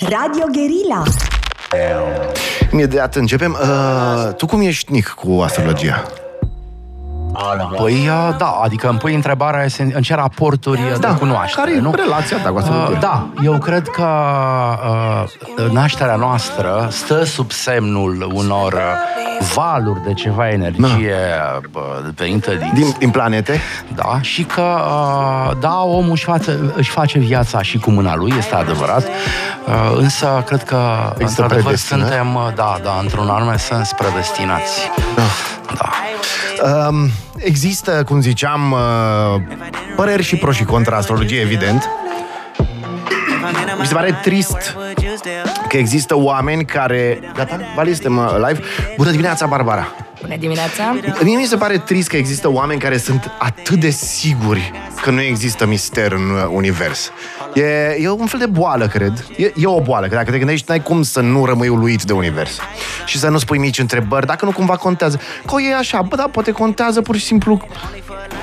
Radio Guerilla. Imediat începem. Uh, tu cum ești, Nic, cu astrologia? Păi, uh, da, adică îmi pui întrebarea esen- în ce raporturi da, de cunoaștere, Care e nu? relația ta cu astrologia? Uh, da, eu cred că uh, nașterea noastră stă sub semnul unor uh, valuri de ceva energie da. venită din, Din, din planete? Da, și că, uh, da, omul își face, își face viața și cu mâna lui, este adevărat, uh, însă cred că, Există într-adevăr, predestinat? suntem, uh, da, da, într-un anume sens predestinați. Da. Da. Um, există, cum ziceam, uh, păreri și pro și contra astrologiei, evident. Mi se pare trist că există oameni care... Gata? Vali, suntem uh, live? Bună dimineața, Barbara! Bună dimineața! Mie mi se pare trist că există oameni care sunt atât de siguri că nu există mister în uh, univers. E, e un fel de boală, cred. E, e o boală, că dacă te gândești, n-ai cum să nu rămâi uluit de univers. Și să nu spui mici întrebări, dacă nu cumva contează. Că e așa, bă, da, poate contează pur și simplu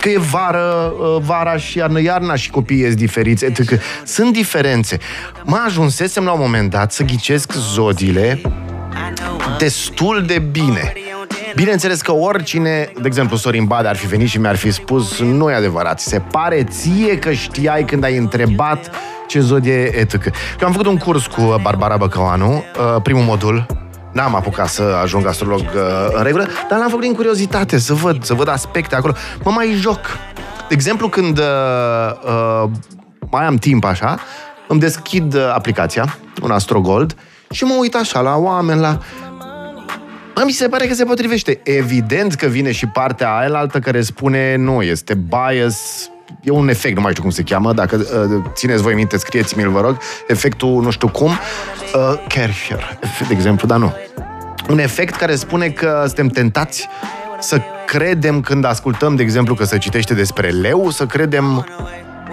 că e vară, uh, vara și iarnă, iarna și copiii sunt diferiți, etc. Sunt diferențe. Mă ajunsesem la un moment dat să ghicesc zodiile destul de bine. Bineînțeles că oricine, de exemplu Sorin Bade ar fi venit și mi-ar fi spus nu e adevărat, se pare ție că știai când ai întrebat ce zodie etc. Eu am făcut un curs cu Barbara Băcăoanu, uh, primul modul, N-am apucat să ajung astrolog uh, în regulă, dar l-am făcut din curiozitate, să văd, să văd aspecte acolo. Mă mai joc. De exemplu, când uh, uh, mai am timp așa, îmi deschid uh, aplicația, un Astrogold, și mă uit așa la oameni, la... Bă, mi se pare că se potrivește. Evident că vine și partea aia altă care spune nu, este bias, e un efect, nu mai știu cum se cheamă, dacă uh, țineți voi minte, scrieți-mi-l, vă rog, efectul nu știu cum, uh, Kercher, de exemplu, dar nu. Un efect care spune că suntem tentați să credem când ascultăm, de exemplu, că se citește despre leu, să credem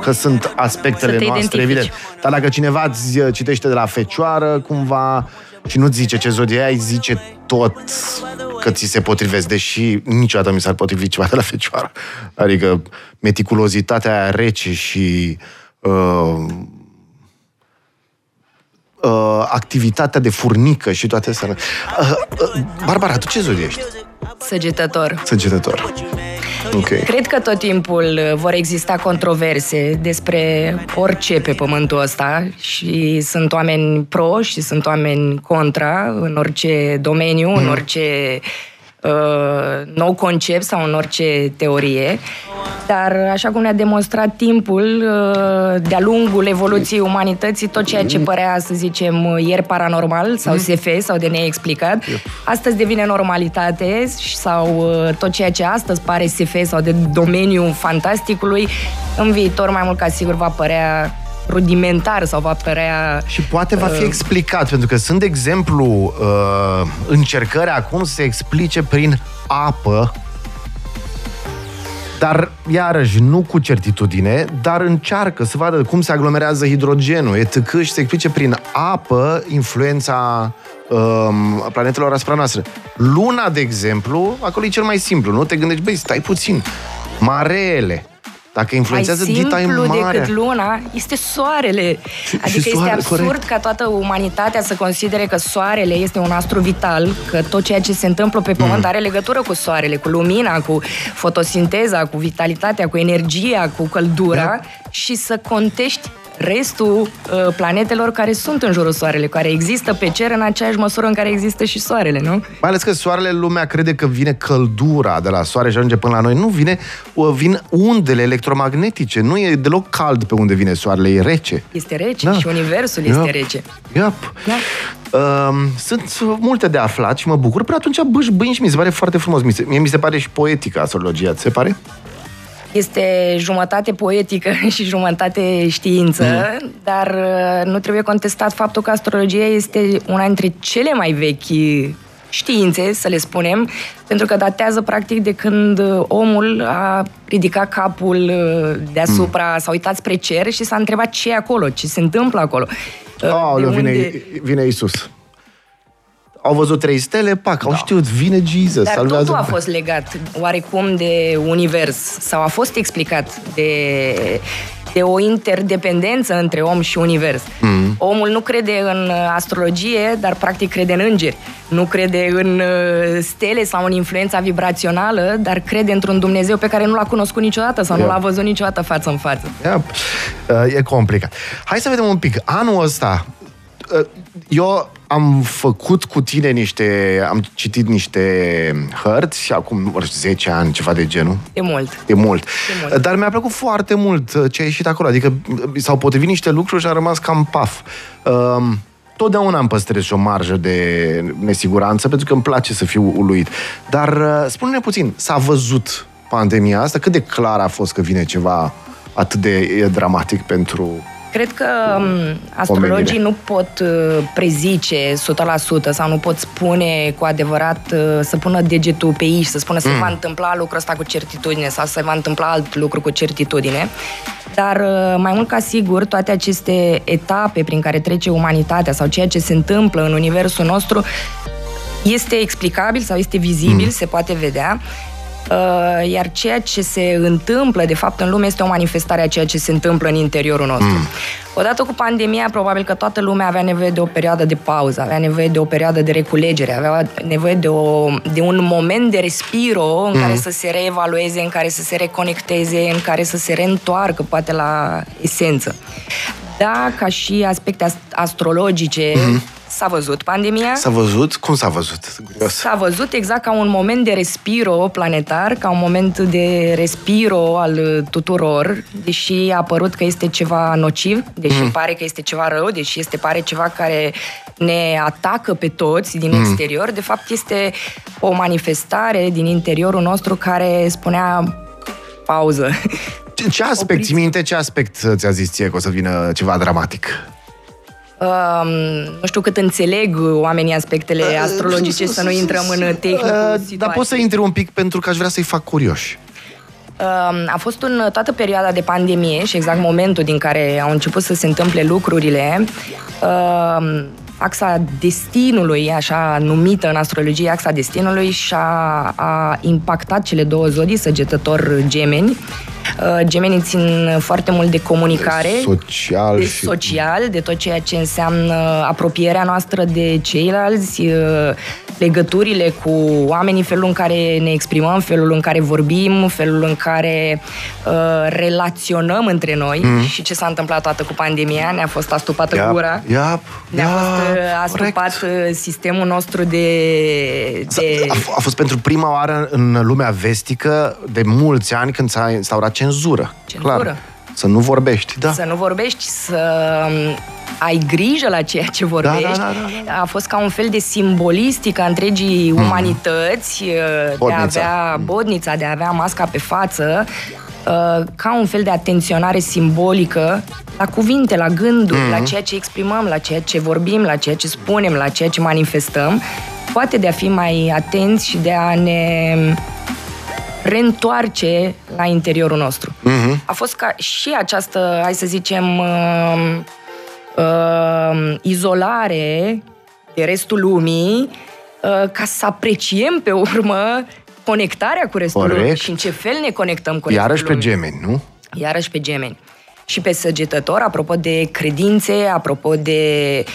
că sunt aspectele Să te noastre, identifici. evident. Dar dacă cineva îți uh, citește de la fecioară, cumva, și nu-ți zice ce zodie ai, zice tot că ți se potrivesc, deși niciodată mi s-ar potrivi ceva de la fecioară. Adică meticulozitatea aia rece și uh, uh, activitatea de furnică și toate astea. Uh, uh, Barbara, tu ce zodie ești? Săgetător. Săgetător. Ok. Cred că tot timpul uh, vor exista controverse despre orice pe pământul ăsta și sunt oameni pro și sunt oameni contra în orice domeniu, Mm. în orice uh, nou concept sau în orice teorie. Dar, așa cum ne-a demonstrat timpul, uh, de-a lungul evoluției umanității, tot ceea ce părea, să zicem, uh, ieri paranormal sau SF sau de neexplicat, astăzi devine normalitate și- sau uh, tot ceea ce astăzi pare SF sau de domeniul fantasticului, în viitor mai mult ca sigur va părea rudimentar sau va părea... Și poate va Uh. fi explicat, pentru că sunt, de exemplu, uh, încercări acum să se explice prin apă, dar, iarăși, nu cu certitudine, dar încearcă să vadă cum se aglomerează hidrogenul, etc. și se explice prin apă influența um, planetelor asupra noastră. Luna, de exemplu, acolo e cel mai simplu, nu? Te gândești, băi, stai puțin, mareele, dacă influențează mai dita simplu în mare. decât luna este soarele. Și- adică și este soare- absurd corect. ca toată umanitatea să considere că soarele este un astru vital, că tot ceea ce se întâmplă pe pământ Mm. are legătură cu soarele, cu lumina, cu fotosinteza, cu vitalitatea, cu energia, cu căldura Da. și să contești restul uh, planetelor care sunt în jurul soarele, care există pe cer în aceeași măsură în care există și soarele, nu? Mai ales că soarele, lumea crede că vine căldura de la soare și ajunge până la noi. Nu, vine, uh, vin undele electromagnetice. Nu e deloc cald pe unde vine soarele, e rece. Este rece Da. și universul este Yep. rece. Yep. Da. Um, sunt multe de aflat și mă bucur. Până atunci bâși bâinși și mi se pare foarte frumos. Mi se, mie mi se pare și poetică astrologia. Ți se pare? Este jumătate poetică și jumătate știință, Mhm. mm. dar uh, nu trebuie contestat faptul că astrologia este una dintre cele mai vechi științe, să le spunem, pentru că datează practic de când uh, omul a ridicat capul uh, deasupra, Mhm. s-a uitat spre cer și s-a întrebat ce e acolo, ce se întâmplă acolo. Uh, Aoleu, de vine, unde- vine Isus. Au văzut trei stele, pac, au știut, vine Jesus, Dar salvează. totul a fost legat oarecum de univers sau a fost explicat de, de o interdependență între om și univers. Mm. Omul nu crede în astrologie, dar practic crede în îngeri. Nu crede în uh, stele sau în influența vibrațională, dar crede într-un Dumnezeu pe care nu l-a cunoscut niciodată sau Yep. nu l-a văzut niciodată față în față. Yep. Uh, E complicat. Hai să vedem un pic. Anul ăsta, uh, eu am făcut cu tine niște... Am citit niște hărți, acum ori 10 ani, ceva de genul. De mult. E mult. E mult. Dar mi-a plăcut foarte mult uh, ce a ieșit acolo. Adică uh, s-au potrivit niște lucruri și am rămas cam paf. Um, Totdeauna îmi păstrez și o marjă de nesiguranță pentru că îmi place să fiu uluit. Dar uh, spune-ne puțin, s-a văzut pandemia asta? Cât de clar a fost că vine ceva atât de e, dramatic pentru... Cred că um, astrologii nu pot uh, prezice 100% sau nu pot spune cu adevărat uh, să pună degetul pe ei și să spună se va întâmpla lucrul ăsta cu certitudine sau se va întâmpla alt lucru cu certitudine. Dar uh, mai mult ca sigur, toate aceste etape prin care trece umanitatea sau ceea ce se întâmplă în universul nostru este explicabil sau este vizibil, se poate vedea. Uh, iar ceea ce se întâmplă, de fapt, în lume este o manifestare a ceea ce se întâmplă în interiorul nostru. Mm. Odată cu pandemia, probabil că toată lumea avea nevoie de o perioadă de pauză, avea nevoie de o perioadă de reculegere, avea nevoie de, o, de un moment de respiro în mm. care să se reevalueze, în care să se reconecteze, în care să se reîntoarcă, poate, la esență. Da, ca și aspecte ast- astrologice, mm-hmm. S-a văzut pandemia. S-a văzut? Cum s-a văzut? Sunt Curios. S-a văzut exact ca un moment de respiro planetar, ca un moment de respiro al tuturor, deși a părut că este ceva nociv, deși mm. pare că este ceva rău, deși este pare ceva care ne atacă pe toți din mm. exterior, de fapt este o manifestare din interiorul nostru care spunea pauză. Ce, ce aspect, Opriți. ții minte, ce aspect ți-a zis ție că o să vină ceva dramatic? Um, nu știu cât înțeleg oamenii aspectele astrologice, să nu intrăm în tehnicul Uh, Dar situației. poți să intri un pic pentru că aș vrea să-i fac curioși. Um, A fost în toată perioada de pandemie și exact momentul din care au început să se întâmple lucrurile, um, axa destinului, așa numită în astrologie, axa destinului și-a a impactat cele două zodii, săgetător gemeni. Uh, Gemenii țin foarte mult de comunicare, Social de și... social, de tot ceea ce înseamnă apropierea noastră de ceilalți, uh, legăturile cu oamenii, felul în care ne exprimăm, felul în care vorbim, felul în care uh, relaționăm între noi mm. și ce s-a întâmplat toată cu pandemia, ne-a fost astupată Iap, gura. Iap, Ne-a iap, fost uh, astupat corect. uh, sistemul nostru de... de... A, f- a fost pentru prima oară în lumea vestică de mulți ani când s-a instaurat cenzură. Cenzură. Clar. Să nu vorbești, da. Să nu vorbești, să um, ai grijă la ceea ce vorbești. da, da, da, A fost ca un fel de simbolistică a întregii umanități, uh, de a Bodnița. avea bodnița, de a avea masca pe față, uh, ca un fel de atenționare simbolică la cuvinte, la gânduri, la ceea ce exprimăm, la ceea ce vorbim, la ceea ce spunem, la ceea ce manifestăm, poate de a fi mai atenți și de a ne reîntoarce la interiorul nostru. Mhm. A fost ca și această, hai să zicem, uh, uh, izolare de restul lumii, uh, ca să apreciem pe urmă conectarea cu restul Corect. lumii și în ce fel ne conectăm cu restul Iarăși pe lumii. gemeni, nu? Iarăși pe gemeni. Și pe săgetător, apropo de credințe, apropo de uh,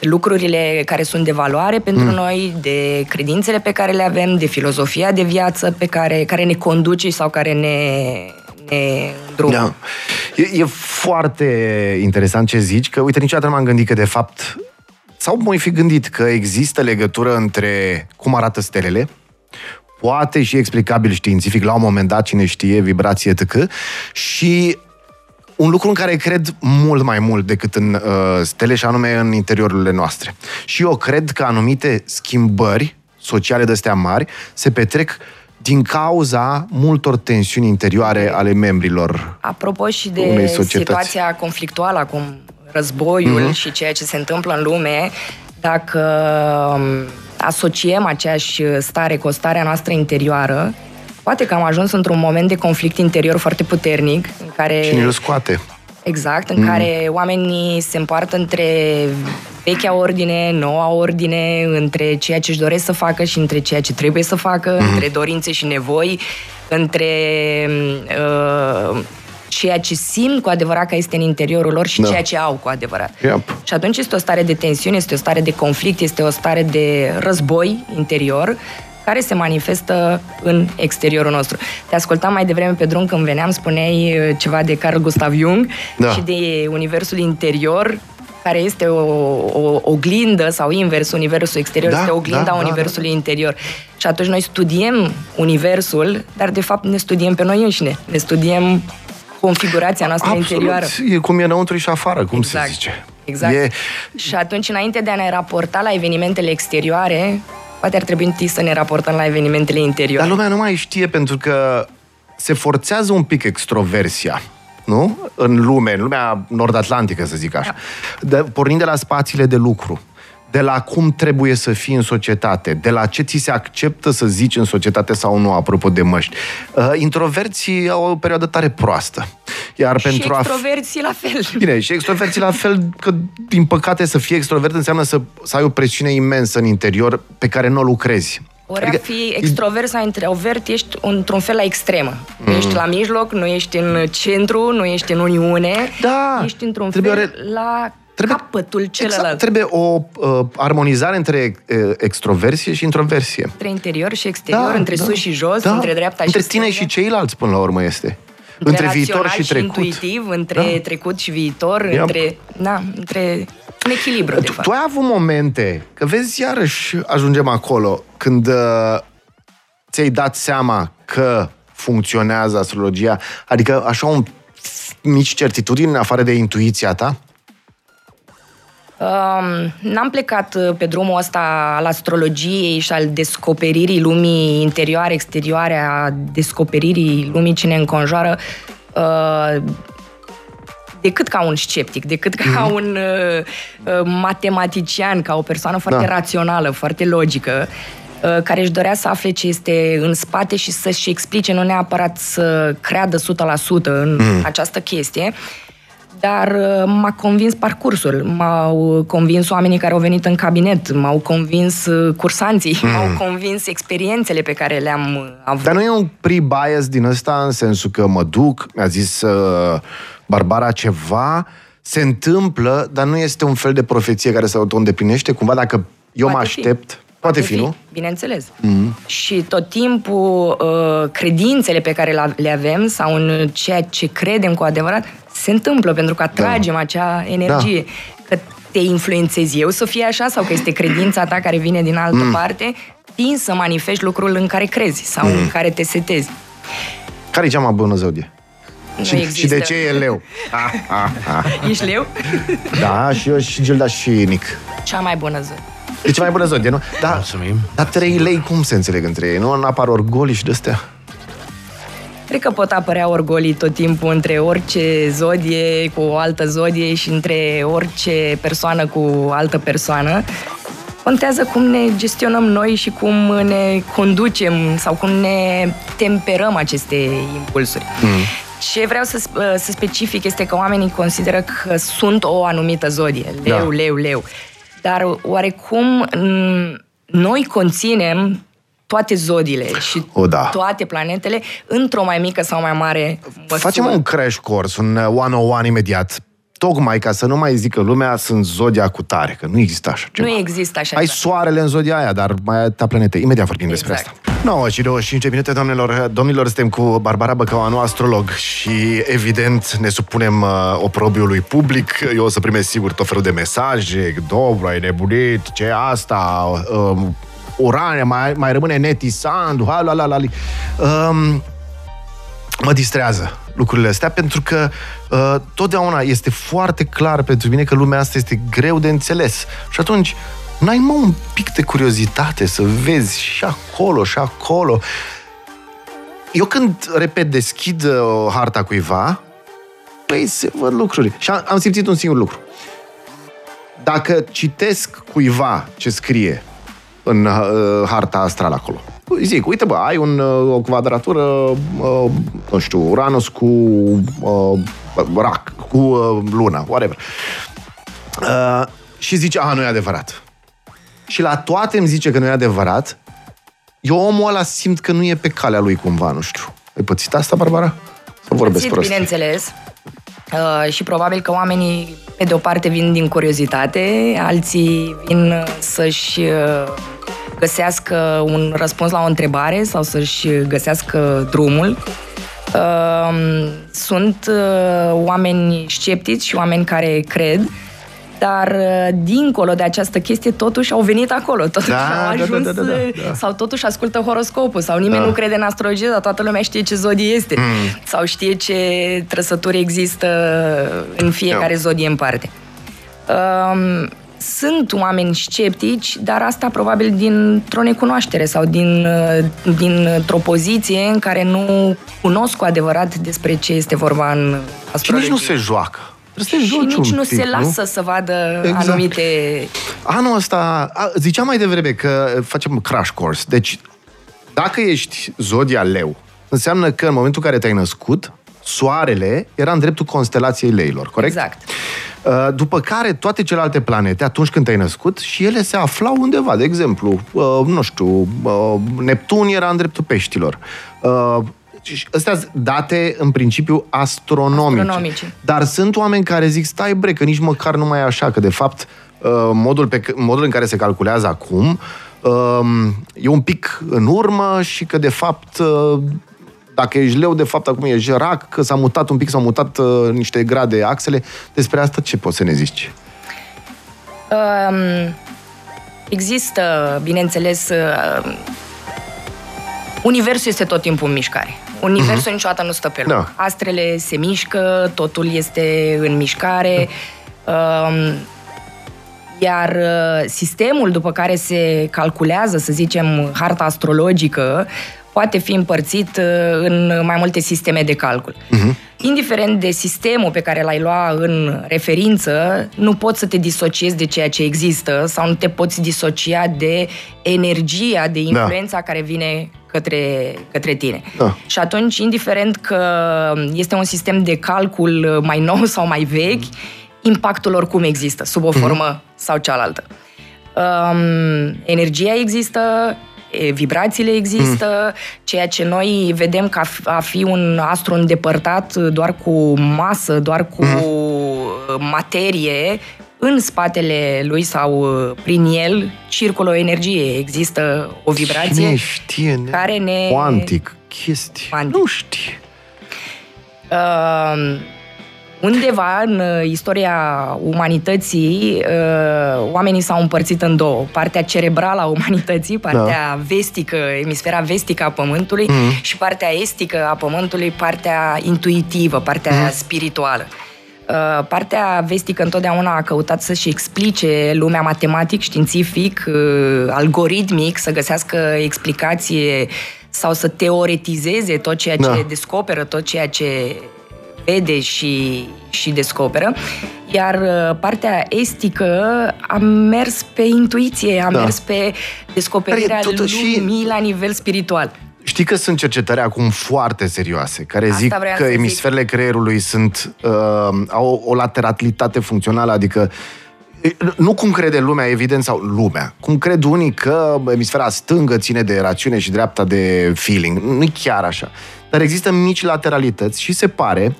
lucrurile care sunt de valoare pentru mm. noi, de credințele pe care le avem, de filozofia de viață pe care, care ne conduce sau care ne, ne drumă. Da. E, e foarte interesant ce zici, că uite, niciodată nu m-am gândit că de fapt sau mai fi gândit că există legătură între cum arată stelele, poate și explicabil științific, la un moment dat, cine știe, vibrație tăcă, și un lucru în care cred mult mai mult decât în uh, stele și anume în interiorul noastre. Și eu cred că anumite schimbări sociale de astea mari se petrec din cauza multor tensiuni interioare ale membrilor Apropo și de unei societăți. situația conflictuală acum, războiul Mhm. mm-hmm. și ceea ce se întâmplă în lume, dacă um, asociem aceeași stare cu o starea noastră interioară, poate că am ajuns într-un moment de conflict interior foarte puternic, în care... și ne-l scoate. Exact, în mm. care oamenii se împartă între vechea ordine, noua ordine, între ceea ce își doresc să facă și între ceea ce trebuie să facă, mm. între dorințe și nevoi, între uh, ceea ce simt cu adevărat că este în interiorul lor și Da. ceea ce au cu adevărat. Yep. Și atunci este o stare de tensiune, este o stare de conflict, este o stare de război interior care se manifestă în exteriorul nostru. Te ascultam mai devreme pe drum când veneam, spuneai uh, ceva de Carl Gustav Jung Da. și de universul interior care este o, o oglindă sau invers, universul exterior Da, este oglinda da, da, universului interior. Și atunci noi studiem universul, dar de fapt ne studiem pe noi înșine. Ne studiem configurația noastră interioară. E cum e înăuntru și afară, cum exact. se zice. Exact. E, Și atunci, înainte de a ne raporta la evenimentele exterioare, poate ar trebui întâi să ne raportăm la evenimentele interioare. dar lumea nu mai știe pentru că se forțează un pic extroversia. Nu? În lume, în lumea nord-atlantică, să zic așa. De, pornind de la spațiile de lucru, de la cum trebuie să fii în societate, de la ce ți se acceptă să zici în societate sau nu, apropo de măști. Uh, introverții au o perioadă tare proastă. Iar și pentru a extroverții la fel. Bine, și extroverții la fel, că din păcate să fii extrovert înseamnă să, să ai o presiune imensă în interior pe care nu o lucrezi. Ori adică, a fi extrovert sau introvert, ești într-un fel la extremă. Nu ești la mijloc, nu ești în centru, nu ești în uniune. Da, Ești într-un trebuie fel o re- la trebuie- capătul celălalt. Exact, trebuie o uh, armonizare între uh, extroversie și introversie. Între interior și exterior, între sus și jos, între dreapta între și tine stânga. și ceilalți, până la urmă, este. Între, viitor rațional și trecut. intuitiv, între Da. trecut și viitor, Yep. între... Da, între... Un echilibru, de Tu, fapt. tu ai avut momente, că vezi, iarăși ajungem acolo, când uh, ți-ai dat seama că funcționează astrologia, adică așa un mici certitudini în afară de intuiția ta? Um, n-am plecat uh, pe drumul ăsta al astrologiei și al descoperirii lumii interioare, exterioare, a descoperirii lumii ce ne înconjoară, uh, decât ca un sceptic, decât ca Mhm. un uh, uh, matematician, ca o persoană foarte Da. rațională, foarte logică, uh, care își dorea să afle ce este în spate și să-și explice, nu neapărat să creadă 100% în Mhm. această chestie, dar uh, m-a convins parcursul, m-au convins oamenii care au venit în cabinet, m-au convins uh, cursanții, m-au convins experiențele pe care le-am uh, avut. Dar nu e un pre-bias din ăsta, în sensul că mă duc, mi-a zis uh, Barbara ceva, se întâmplă, dar nu este un fel de profeție care se auto-îndeplinește, cumva dacă eu mă Poate fi. aștept, poate, fi, nu? Bineînțeles. Mm-hmm. Și tot timpul uh, credințele pe care la- le avem sau în ceea ce credem cu adevărat se întâmplă pentru că atragem acea energie. Că te influențez eu să fie așa sau că este credința ta care vine din altă mm. parte, tin să manifesti lucrul în care crezi sau mm. în care te setezi. Care e cea mai bună zodie? Nu Și, există. și de ce e leu? Ah, ah, ah. Ești leu? Da, și eu, și Gilda, și Nic. Cea mai bună zi. E cea mai bună zodie, nu? Da, Mulțumim. dar trei lei cum se înțeleg între ei? Nu apar orgoliși și de-astea? Cred că pot apărea orgolii tot timpul între orice zodie cu o altă zodie și între orice persoană cu altă persoană. Contează cum ne gestionăm noi și cum ne conducem sau cum ne temperăm aceste impulsuri. Mm. Ce vreau să, sp- să specific este că oamenii consideră că sunt o anumită zodie. Leu, Da. leu, leu. Dar oarecum m, noi conținem toate zodiile și O, da. toate planetele într-o mai mică sau mai mare măsură. Facem un crash course, un uh, 101 imediat. Tocmai ca să nu mai zică lumea sunt zodia cu tare, că nu există așa ceva. Nu există așa Ai ceva. soarele în zodia aia, dar mai atâtea planete. Imediat vorbim despre Exact. asta. 9 și 25 de minute, doamnelor, domnilor, suntem cu Barbara Băcăuanu, astrolog și, evident, ne supunem uh, oprobiului public. Eu o să primesc, sigur, tot felul de mesaje. Dobro, ai nebunit, ce e asta? Um, Urania, mai, mai rămâne netisandu, ha, la, la, la, li. Um, mă distrează lucrurile astea pentru că uh, totdeauna este foarte clar pentru mine că lumea asta este greu de înțeles. Și atunci, n-ai mă un pic de curiozitate să vezi și acolo și acolo. Eu când, repet, deschid uh, harta cuiva, păi se văd lucruri. Și am, am simțit un singur lucru. Dacă citesc cuiva ce scrie în uh, harta astrală acolo, îi zic, uite bă, ai un, uh, o quadratură, uh, nu știu, Uranus cu uh, rac, cu uh, luna, whatever. Uh, și zice, a, nu e adevărat. Și la toate îmi zice că nu e adevărat, eu omul ăla simt că nu e pe calea lui cumva, nu știu. Ai pățit asta, Barbara? Vorbesc Țit, prost. bineînțeles. Uh, și probabil că oamenii, pe de o parte, vin din curiozitate, alții vin să-și uh, găsească un răspuns la o întrebare sau să-și găsească drumul. Uh, sunt uh, oameni sceptici și oameni care cred, dar uh, dincolo de această chestie, totuși au venit acolo, totuși Da, au da, da, ajuns, da, da, da, da. sau totuși ascultă horoscopul, sau nimeni Da. nu crede în astrologie, dar toată lumea știe ce zodie este, Mm. sau știe ce trăsături există în fiecare Da. zodie în parte. Um, sunt oameni sceptici, dar asta probabil dintr-o necunoaștere sau din, uh, dintr-o poziție în care nu cunosc cu adevărat despre ce este vorba în Și astrologie. nici nu se joacă. Trebuie să te și joci nici un nu pic, se lasă să vadă Exact. anumite... Anul ăsta, a, ziceam mai devreme că facem crash course. Deci, dacă ești zodia leu, înseamnă că în momentul în care te-ai născut, soarele era în dreptul constelației leilor, corect? Exact. Uh, După care toate celelalte planete, atunci când te-ai născut, și ele se aflau undeva. De exemplu, uh, nu știu, uh, Neptun era în dreptul peștilor. Uh, și Astea sunt date, în principiu, astronomice. Astronomice. Dar sunt oameni care zic, stai bre, că nici măcar nu mai e așa, că de fapt uh, modul, pe, c- modul în care se calculează acum um, e un pic în urmă și că de fapt uh, dacă ești leu, de fapt acum ești rac, că s-a mutat un pic, s-au mutat uh, niște grade axele. Despre asta ce poți să ne zici? Um, există, bineînțeles, uh, universul este tot timpul în mișcare. Universul uh-huh. niciodată nu stă pe loc. Da. Astrele se mișcă, totul este în mișcare. Um, iar uh, sistemul după care se calculează, să zicem, harta astrologică, poate fi împărțit uh, în mai multe sisteme de calcul. Uh-huh. Indiferent de sistemul pe care l-ai lua în referință, nu poți să te disociezi de ceea ce există sau nu te poți disocia de energia, de influența da. care vine către, către tine. Da. Și atunci, indiferent că este un sistem de calcul mai nou sau mai vechi, impactul oricum există, sub o formă mm-hmm. sau cealaltă. Um, energia există, e, vibrațiile există, mm. ceea ce noi vedem ca f- a fi un astru îndepărtat doar cu masă, doar cu mm. materie, în spatele lui sau prin el circulă o energie, există o vibrație Cine știe? ne- care ne... Quantic, chestii. Quantic. Nu știe. Uh, undeva în uh, istoria umanității, uh, oamenii s-au împărțit în două. Partea cerebrală a umanității, partea da. vestică, emisfera vestică a Pământului mm. și partea estică a Pământului, partea intuitivă, partea mm. spirituală. Uh, Partea vestică întotdeauna a căutat să-și explice lumea matematic, științific, uh, algoritmic, să găsească explicație sau să teoretizeze tot ceea ce Da. descoperă, tot ceea ce vede și, și descoperă. Iar uh, partea estică a mers pe intuiție, a Da. mers pe descoperirea Care e totuși- lumii la nivel spiritual. Știi că sunt cercetări acum foarte serioase care Asta zic vreau că să zic. emisferele creierului sunt uh, au o lateralitate funcțională, adică e, nu cum crede lumea, evident, sau lumea. Cum cred unii că emisfera stângă ține de rațiune și dreapta de feeling. Nu e chiar așa. Dar există mici lateralități și se pare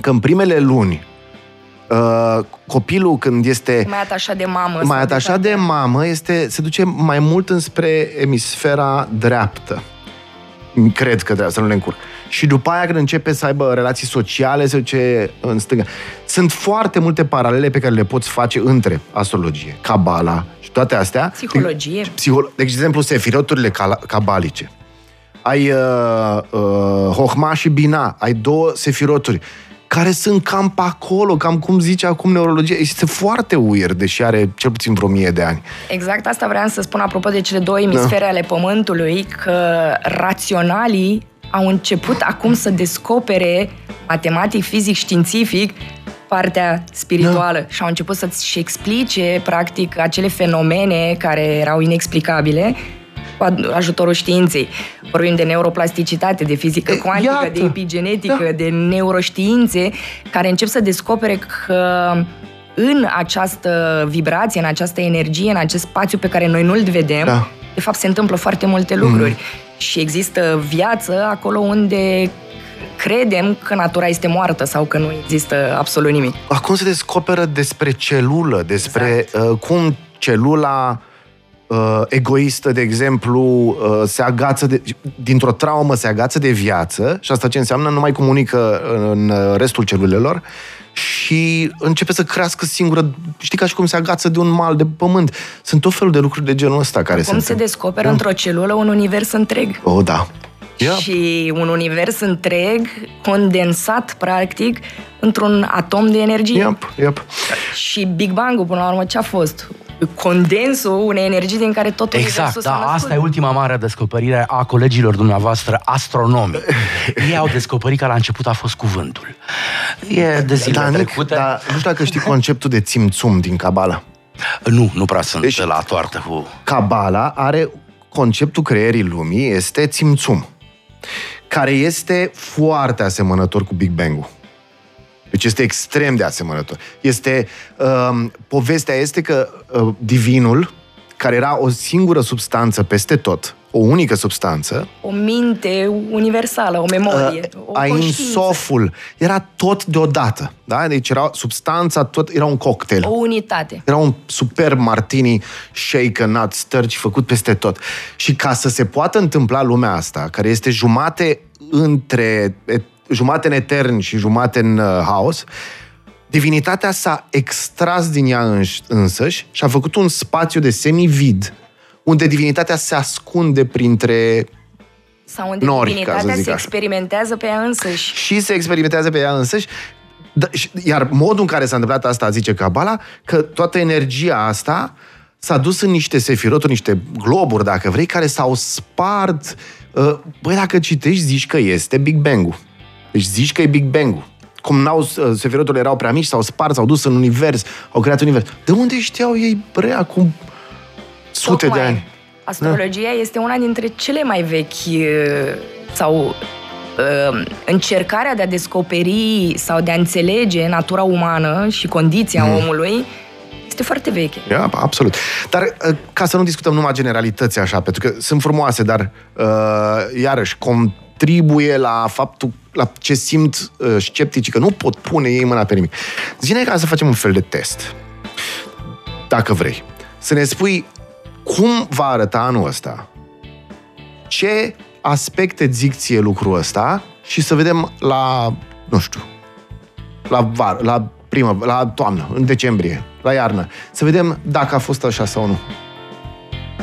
că în primele luni uh, copilul când este Mai atașat de mamă. sau mai atașat de tată. mamă este, se duce mai mult înspre emisfera dreaptă. Cred că dreaptă, să nu le încurc. Și după aia când începe să aibă relații sociale, se duce în stânga. Sunt foarte multe paralele pe care le poți face între astrologie, cabala și toate astea. Psihologie. Psiholo- de exemplu, sefiroturile cala- cabalice. Ai uh, uh, Hohma și Bina, ai două sefiroturi care sunt cam pe acolo, cam cum zice acum neurologia. Este foarte weird, deși are cel puțin vreo mie de ani. Exact asta vreau să spun apropo de cele două emisfere Da. ale Pământului, că raționalii au început acum să descopere matematic, fizic, științific partea spirituală Da. și au început să-și explice practic acele fenomene care erau inexplicabile cu aj- ajutorul științei. Vorbim de neuroplasticitate, de fizică E, cuantică, iată. de epigenetică, Da. de neuroștiințe, care încep să descopere că în această vibrație, în această energie, în acest spațiu pe care noi nu-l vedem, Da. de fapt se întâmplă foarte multe lucruri. Și există viață acolo unde credem că natura este moartă sau că nu există absolut nimic. Acum se descoperă despre celulă, despre exact. uh, cum celula uh, egoistă, de exemplu, uh, se agață de, dintr-o traumă se agață de viață și asta ce înseamnă nu mai comunică în restul celulelor și începe să crească singură, știi, ca și cum se agață de un mal de pământ. Sunt tot felul de lucruri de genul ăsta care Cum se se descoperă da. într-o celulă un univers întreg. Oh, da. Yep. Și un univers întreg, condensat, practic, într-un atom de energie. Yep, yep. Și Big Bang-ul, până la urmă, ce a fost? Condensul unei energii din care totul Exact, da, asta e ultima mare descoperire a colegilor dumneavoastră astronomi. Ei au descoperit că la început a fost cuvântul. E de zile da, trecute. Dar nu știu dacă știi conceptul de țimțum din Cabala. Nu, nu prea sunt deci, la toartă cu... Cabala are conceptul creierii lumii, este țimțum, care este foarte asemănător cu Big Bang-ul. Deci este extrem de asemănător. Este, uh, povestea este că uh, divinul, care era o singură substanță peste tot, o unică substanță. O minte universală, o memorie, uh, o Ainsoful era tot deodată. Da? Deci era substanța, tot era un cocktail. O unitate. Era un super martini shaken, not stărci, făcut peste tot. Și ca să se poată întâmpla lumea asta, care este jumate între jumate în etern și jumate în uh, haos, divinitatea s-a extras din ea îns- însăși și a făcut un spațiu de semi-vid, unde divinitatea se ascunde printre sau unde nori, divinitatea se așa. experimentează pe ea însăși. Și se experimentează pe ea însăși, da, iar modul în care s-a întâmplat asta, zice Cabala, că toată energia asta s-a dus în niște sefiroturi, niște globuri, dacă vrei, care s-au spart. Uh, băi, dacă citești, zici că este Big Bang-ul. Deci zici că e Big Bang-ul. Cum n-au, uh, sefiroturile erau prea mici, s-au spart, s-au dus în univers, au creat univers. De unde știau ei, bre, acum sute Tocmai. de ani? Astrologia da. este una dintre cele mai vechi uh, sau uh, încercarea de a descoperi sau de a înțelege natura umană și condiția mm. omului este foarte veche. Yeah, absolut. Dar ca să nu discutăm numai generalități așa, pentru că sunt frumoase, dar uh, iarăși, com- contribuie la faptul, la ce simt uh, scepticii, că nu pot pune ei mâna pe nimic. Zine ca să facem un fel de test. Dacă vrei. Să ne spui cum va arăta anul ăsta, ce aspecte zic ție lucrul ăsta și să vedem la, nu știu, la var, la primă, la toamnă, în decembrie, la iarnă, să vedem dacă a fost așa sau nu.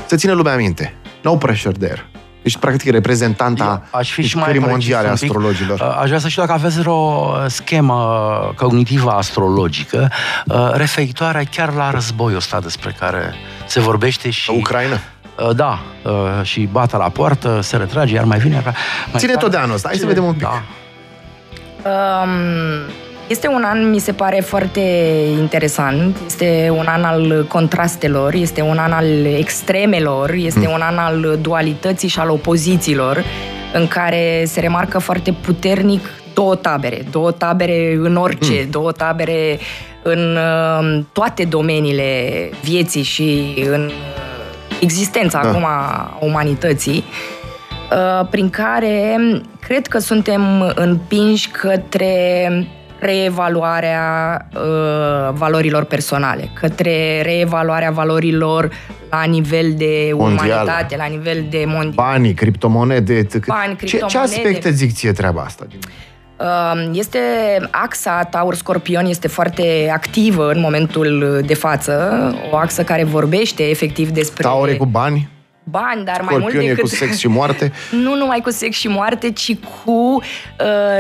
Să ține lumea minte. No pressure there. Ești practic reprezentanta aș fi și mai mondiale astrologilor. Aș vrea să știu dacă aveți o schemă cognitivă astrologică uh, referitoare chiar la războiul ăsta despre care se vorbește și... Ucraina? Uh, da, uh, și bată la poartă, se retrage, iar mai vine... Mai Ține tot de anul ăsta, hai să vedem un pic. Da. Um, este un an, mi se pare, foarte interesant. Este un an al contrastelor, este un an al extremelor, este mm. un an al dualității și al opozițiilor, în care se remarcă foarte puternic două tabere. Două tabere în orice, mm. două tabere în uh, toate domeniile vieții și în existența da. acum a umanității uh, prin care cred că suntem împinși către reevaluarea uh, valorilor personale, către reevaluarea valorilor la nivel de mondial. umanitate, la nivel de mondial. Banii, criptomonede. Bani, criptomonede. Ce, ce aspecte zic ție treaba asta? Um, este axa Taur-Scorpion este foarte activă în momentul de față, o axă care vorbește efectiv despre... Taure cu bani? Bani, dar mai mult decât... cu sex și moarte? nu numai cu sex și moarte, ci cu uh,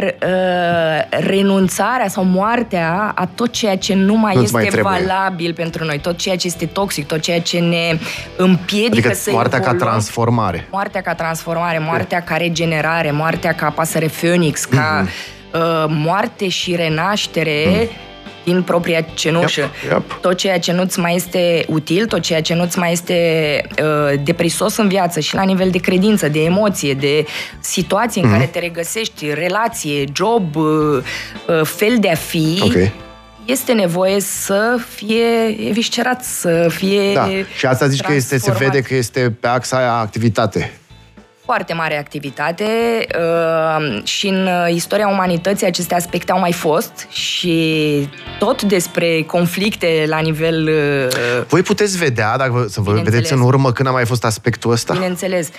uh, renunțarea sau moartea a tot ceea ce nu mai Nu-ți este mai valabil pentru noi, tot ceea ce este toxic, tot ceea ce ne împiedică adică să moartea evoluăm. ca transformare. Moartea ca transformare, moartea ca regenerare, moartea ca pasăre phoenix, ca mm-hmm. uh, moarte și renaștere mm din propria cenușă. Yep, yep. Tot ceea ce nu-ți mai este util, tot ceea ce nu-ți mai este uh, deprisos în viață și la nivel de credință, de emoție, de situație în mm-hmm. care te regăsești, relație, job, uh, uh, fel de a fi, okay. este nevoie să fie eviscerat, să fie Da, și asta zici că este, se vede că este pe axa aia activitate. Foarte mare activitate uh, și în istoria umanității aceste aspecte au mai fost și tot despre conflicte la nivel... Uh, Voi puteți vedea, dacă vă- să vă Bineînțeles. vedeți în urmă când a mai fost aspectul ăsta? Bineînțeles.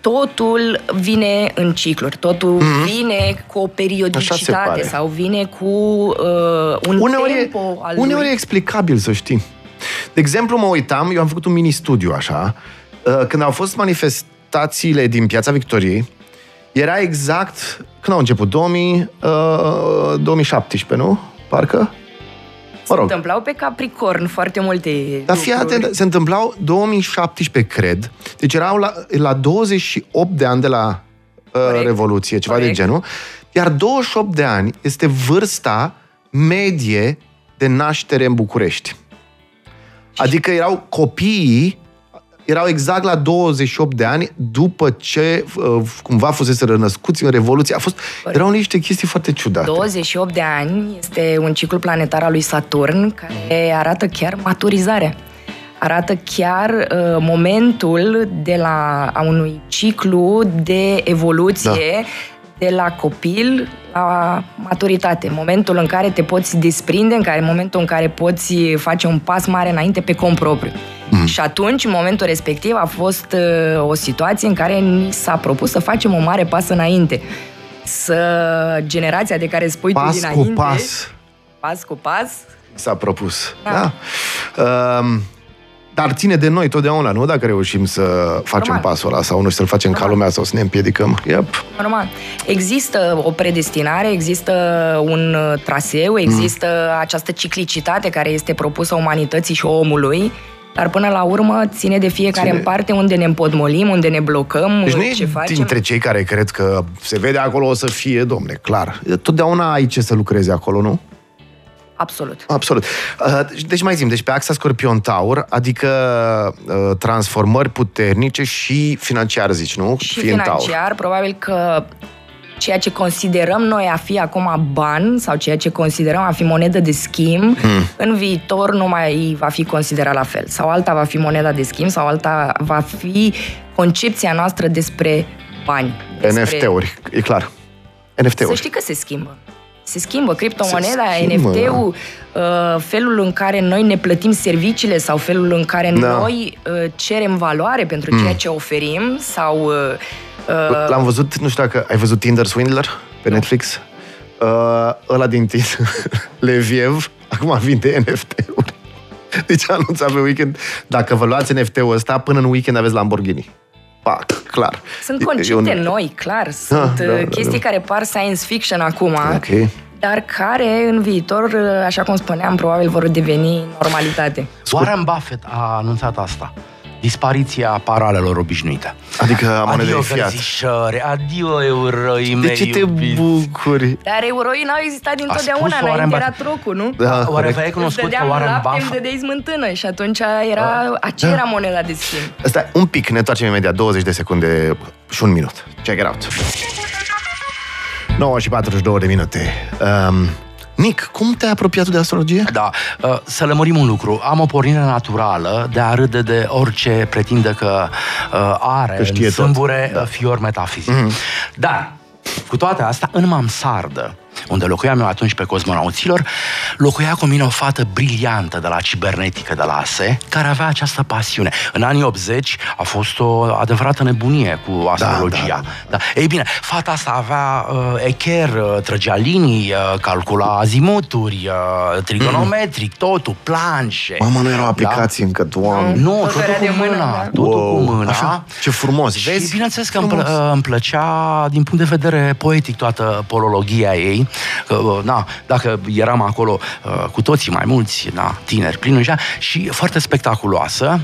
Totul vine în cicluri, totul vine cu o Mhm. Așa se periodicitate pare. sau vine cu uh, un uneori, tempo al e, uneori lui. e explicabil, să știi. De exemplu, mă uitam, eu am făcut un mini-studiu așa, uh, când au fost manifestațiile din Piața Victoriei, era exact când au început, 2000, uh, 2017, nu? Parcă? Mă Se rog, întâmplau pe Capricorn foarte multe dar fii lucruri. atent, se întâmplau 2017, cred. Deci erau la, la 28 de ani de la uh, Corect. Revoluție, ceva Corect. de genul. Iar 28 de ani este vârsta medie de naștere în București. Adică erau copiii erau exact la 28 de ani după ce uh, cumva fusese rănăscuți în Revoluție. A fost, erau niște chestii foarte ciudate. 28 de ani este un ciclu planetar al lui Saturn care arată chiar maturizarea. Arată chiar uh, momentul de la a unui ciclu de evoluție Da. de la copil la maturitate. Momentul în care te poți desprinde, în care momentul în care poți face un pas mare înainte pe cont propriu. Mm. Și atunci, în momentul respectiv, a fost uh, o situație în care ni s-a propus să facem un mare pas înainte. Să generația de care spui tu Pas dinainte, cu pas pas cu pas, s-a propus. Da. Da. Um, dar ține de noi totdeauna, nu? Dacă reușim să facem Normal. pasul ăla sau nu să-l facem ca lumea sau să ne împiedicăm. Yep. normal. Există o predestinare, există un uh, traseu, există Mm. această ciclicitate care este propusă umanității și omului, dar până la urmă ține de fiecare Ține- în parte unde ne împotmolim, unde ne blocăm, Deci nu ce e facem. dintre cei care cred că se vede acolo o să fie, domne, clar. Totdeauna ai ce să lucrezi acolo, nu? Absolut. Absolut. Uh, Deci mai zim, deci pe axa Scorpion-Taur, adică uh, transformări puternice și financiar, zici, nu? și Fiind Taur. financiar, probabil că ceea ce considerăm noi a fi acum ban sau ceea ce considerăm a fi monedă de schimb, Hmm. în viitor nu mai va fi considerat la fel. Sau alta va fi moneda de schimb sau alta va fi concepția noastră despre bani. Despre... NFT-uri, e clar. Să NFT-uri. știi că se schimbă. Se schimbă criptomoneda, Se schimbă. NFT-ul, uh, felul în care noi ne plătim serviciile sau felul în care Da. Hmm. noi uh, cerem valoare pentru ceea ce oferim sau uh, uh, L-am văzut, nu știu dacă ai văzut Tinder Swindler pe Netflix? Uh, ăla din Tinder, Leviev, acum vinde NFT-uri. Deci a anunțat pe weekend, dacă vă luați NFT-ul ăsta, până în weekend aveți Lamborghini. Pac, clar. Sunt E- e concepte un- noi, clar. Sunt da, da, da, chestii da. care par science fiction acum, Ok. dar care în viitor, uh, așa cum spuneam, probabil vor deveni normalitate. Warren Buffett a anunțat asta. Dispariția paralelor obișnuite. Adică a monedei Adio fiat. verzișori, adio euroi De mei ce te iubiți. bucuri? Dar euroii n-au existat dintotdeauna, spus Warren înainte era Buffett. trocul, nu? Da, Oare corect. vei Îți cunoscut că dădeam Warren lapte, îmi Buffett... dădeai smântână și atunci era, aceea era moneda de schimb. Asta un pic, ne întoarcem imediat, 20 de secunde și un minut. Check it out. 9 și 42 de minute. Um, Nic, cum te-ai apropiat tu de astrologie? Da, uh, să lămurim un lucru. Am o pornire naturală de a râde de orice pretinde că uh, are Că știe în tot. sâmbure da. fior metafizic. Mm-hmm. Dar, cu toate astea, în mansardă, unde locuiam eu atunci pe Cosmonauților, locuia cu mine o fată briliantă de la cibernetică de la ASE, care avea această pasiune. În anii 80 a fost o adevărată nebunie cu astrologia. da, Da, Ei bine, fata asta avea uh, echer, uh, trăgea linii, uh, calcula azimuturi, uh, trigonometric, totul, planșe. Mamă, nu erau aplicații încă, doamne. Nu, Totul totul, era de cu mână, mâna, da. totul Wow, cu mâna. așa? Ce frumos, Și vezi? bineînțeles că îmi, Frumos. plă, îmi plăcea din punct de vedere poetic toată polologia ei. Că, uh, na, dacă eram acolo uh, cu toții mai mulți, na, tineri, plini așa, și foarte spectaculoasă.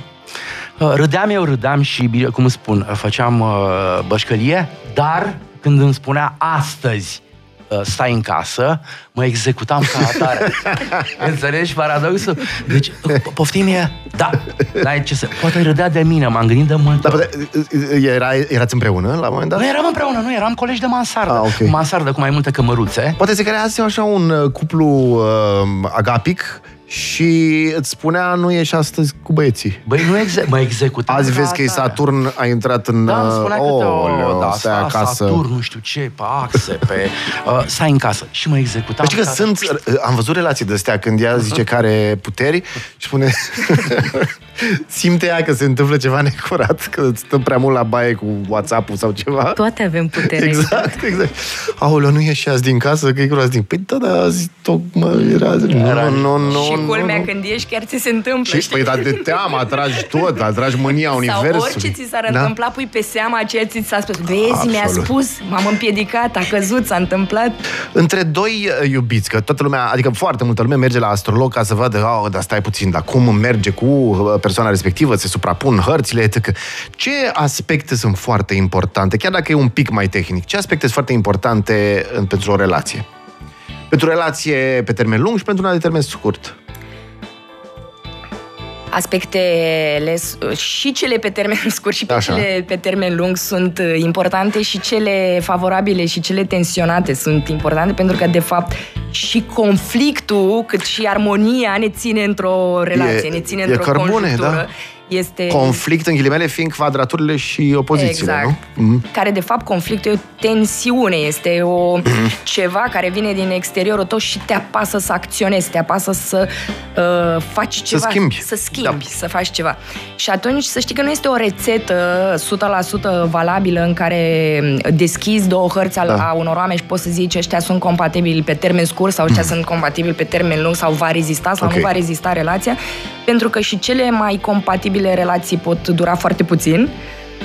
Uh, Râdeam eu, râdeam și, bine, cum spun, uh, făceam uh, bășcălie, dar când îmi spunea astăzi uh, stai în casă, mă executam ca atare. Înțelegi paradoxul? Deci, uh, po- poftim e, da, n-ai ce să... Poate râdea de mine, m-am gândit de mult. Dar poate, era, erați împreună la un moment dat? Nu eram împreună, nu, eram colegi de mansardă. Ah, ok. Mansardă cu mai multe cămăruțe. Poate se crease așa un uh, cuplu uh, agapic și îți spunea nu ieși astăzi cu băieții. Băi, nu exe- mă executam. Azi vezi ca că e atare. Saturn, a intrat în... Da, îmi spunea uh, câte o, oleo, da, stai sta, acasă. Saturn, nu știu ce, pe axe, pe... Uh, stai în casă. Și mă executam. Știi că ca- sunt, am văzut relații de astea când ea zice că are puteri și spune simte ea că se întâmplă ceva necurat, că stă prea mult la baie cu WhatsApp-ul sau ceva. Toate avem putere. Exact, exact. Aoleu, nu ieși azi din casă, că e groaznic. din. Păi da, da, azi tocmai era... Nu, nu, nu, și nu, culmea, nu. când ieși, chiar ți se întâmplă. Și, știi? păi, dar de teamă, atragi tot, atragi mânia Sau universului. orice ți s-ar Da? întâmpla, pui pe seama ceea ce ți s-a spus. Vezi, mi-a Absolut. spus, m-am împiedicat, a căzut, s-a întâmplat. Între doi uh, iubiți, că toată lumea, adică foarte multă lume merge la astrolog ca să vadă, oh, dar stai puțin, dar cum merge cu uh, persoana respectivă, se suprapun hărțile, etc. Ce aspecte sunt foarte importante, chiar dacă e un pic mai tehnic, ce aspecte sunt foarte importante în, pentru o relație? Pentru o relație pe termen lung și pentru una de termen scurt. Aspectele s- și cele pe termen scurt și pe Așa. cele pe termen lung sunt uh, importante și cele favorabile și cele tensionate sunt importante pentru că, de fapt, și conflictul, cât și armonia ne ține într-o relație, E- ne ține e într-o cărbune, conjunctură. da. Este Conflict, în ghilimele, fiind quadraturile și opozițiile, exact. nu? Mhm. Care, de fapt, conflictul e o tensiune, este o ceva care vine din exteriorul tău și te apasă să acționezi, te apasă să uh, faci ceva. schimbi. Să schimbi, să faci ceva. Și atunci să știi că nu este o rețetă 100% valabilă în care deschizi două hărți al, Da. a unor oameni și poți să zici ăștia sunt compatibili pe termen scurt sau ăștia sunt compatibili pe termen lung sau va rezista sau Ok. nu va rezista relația. Pentru că și cele mai compatibile relații pot dura foarte puțin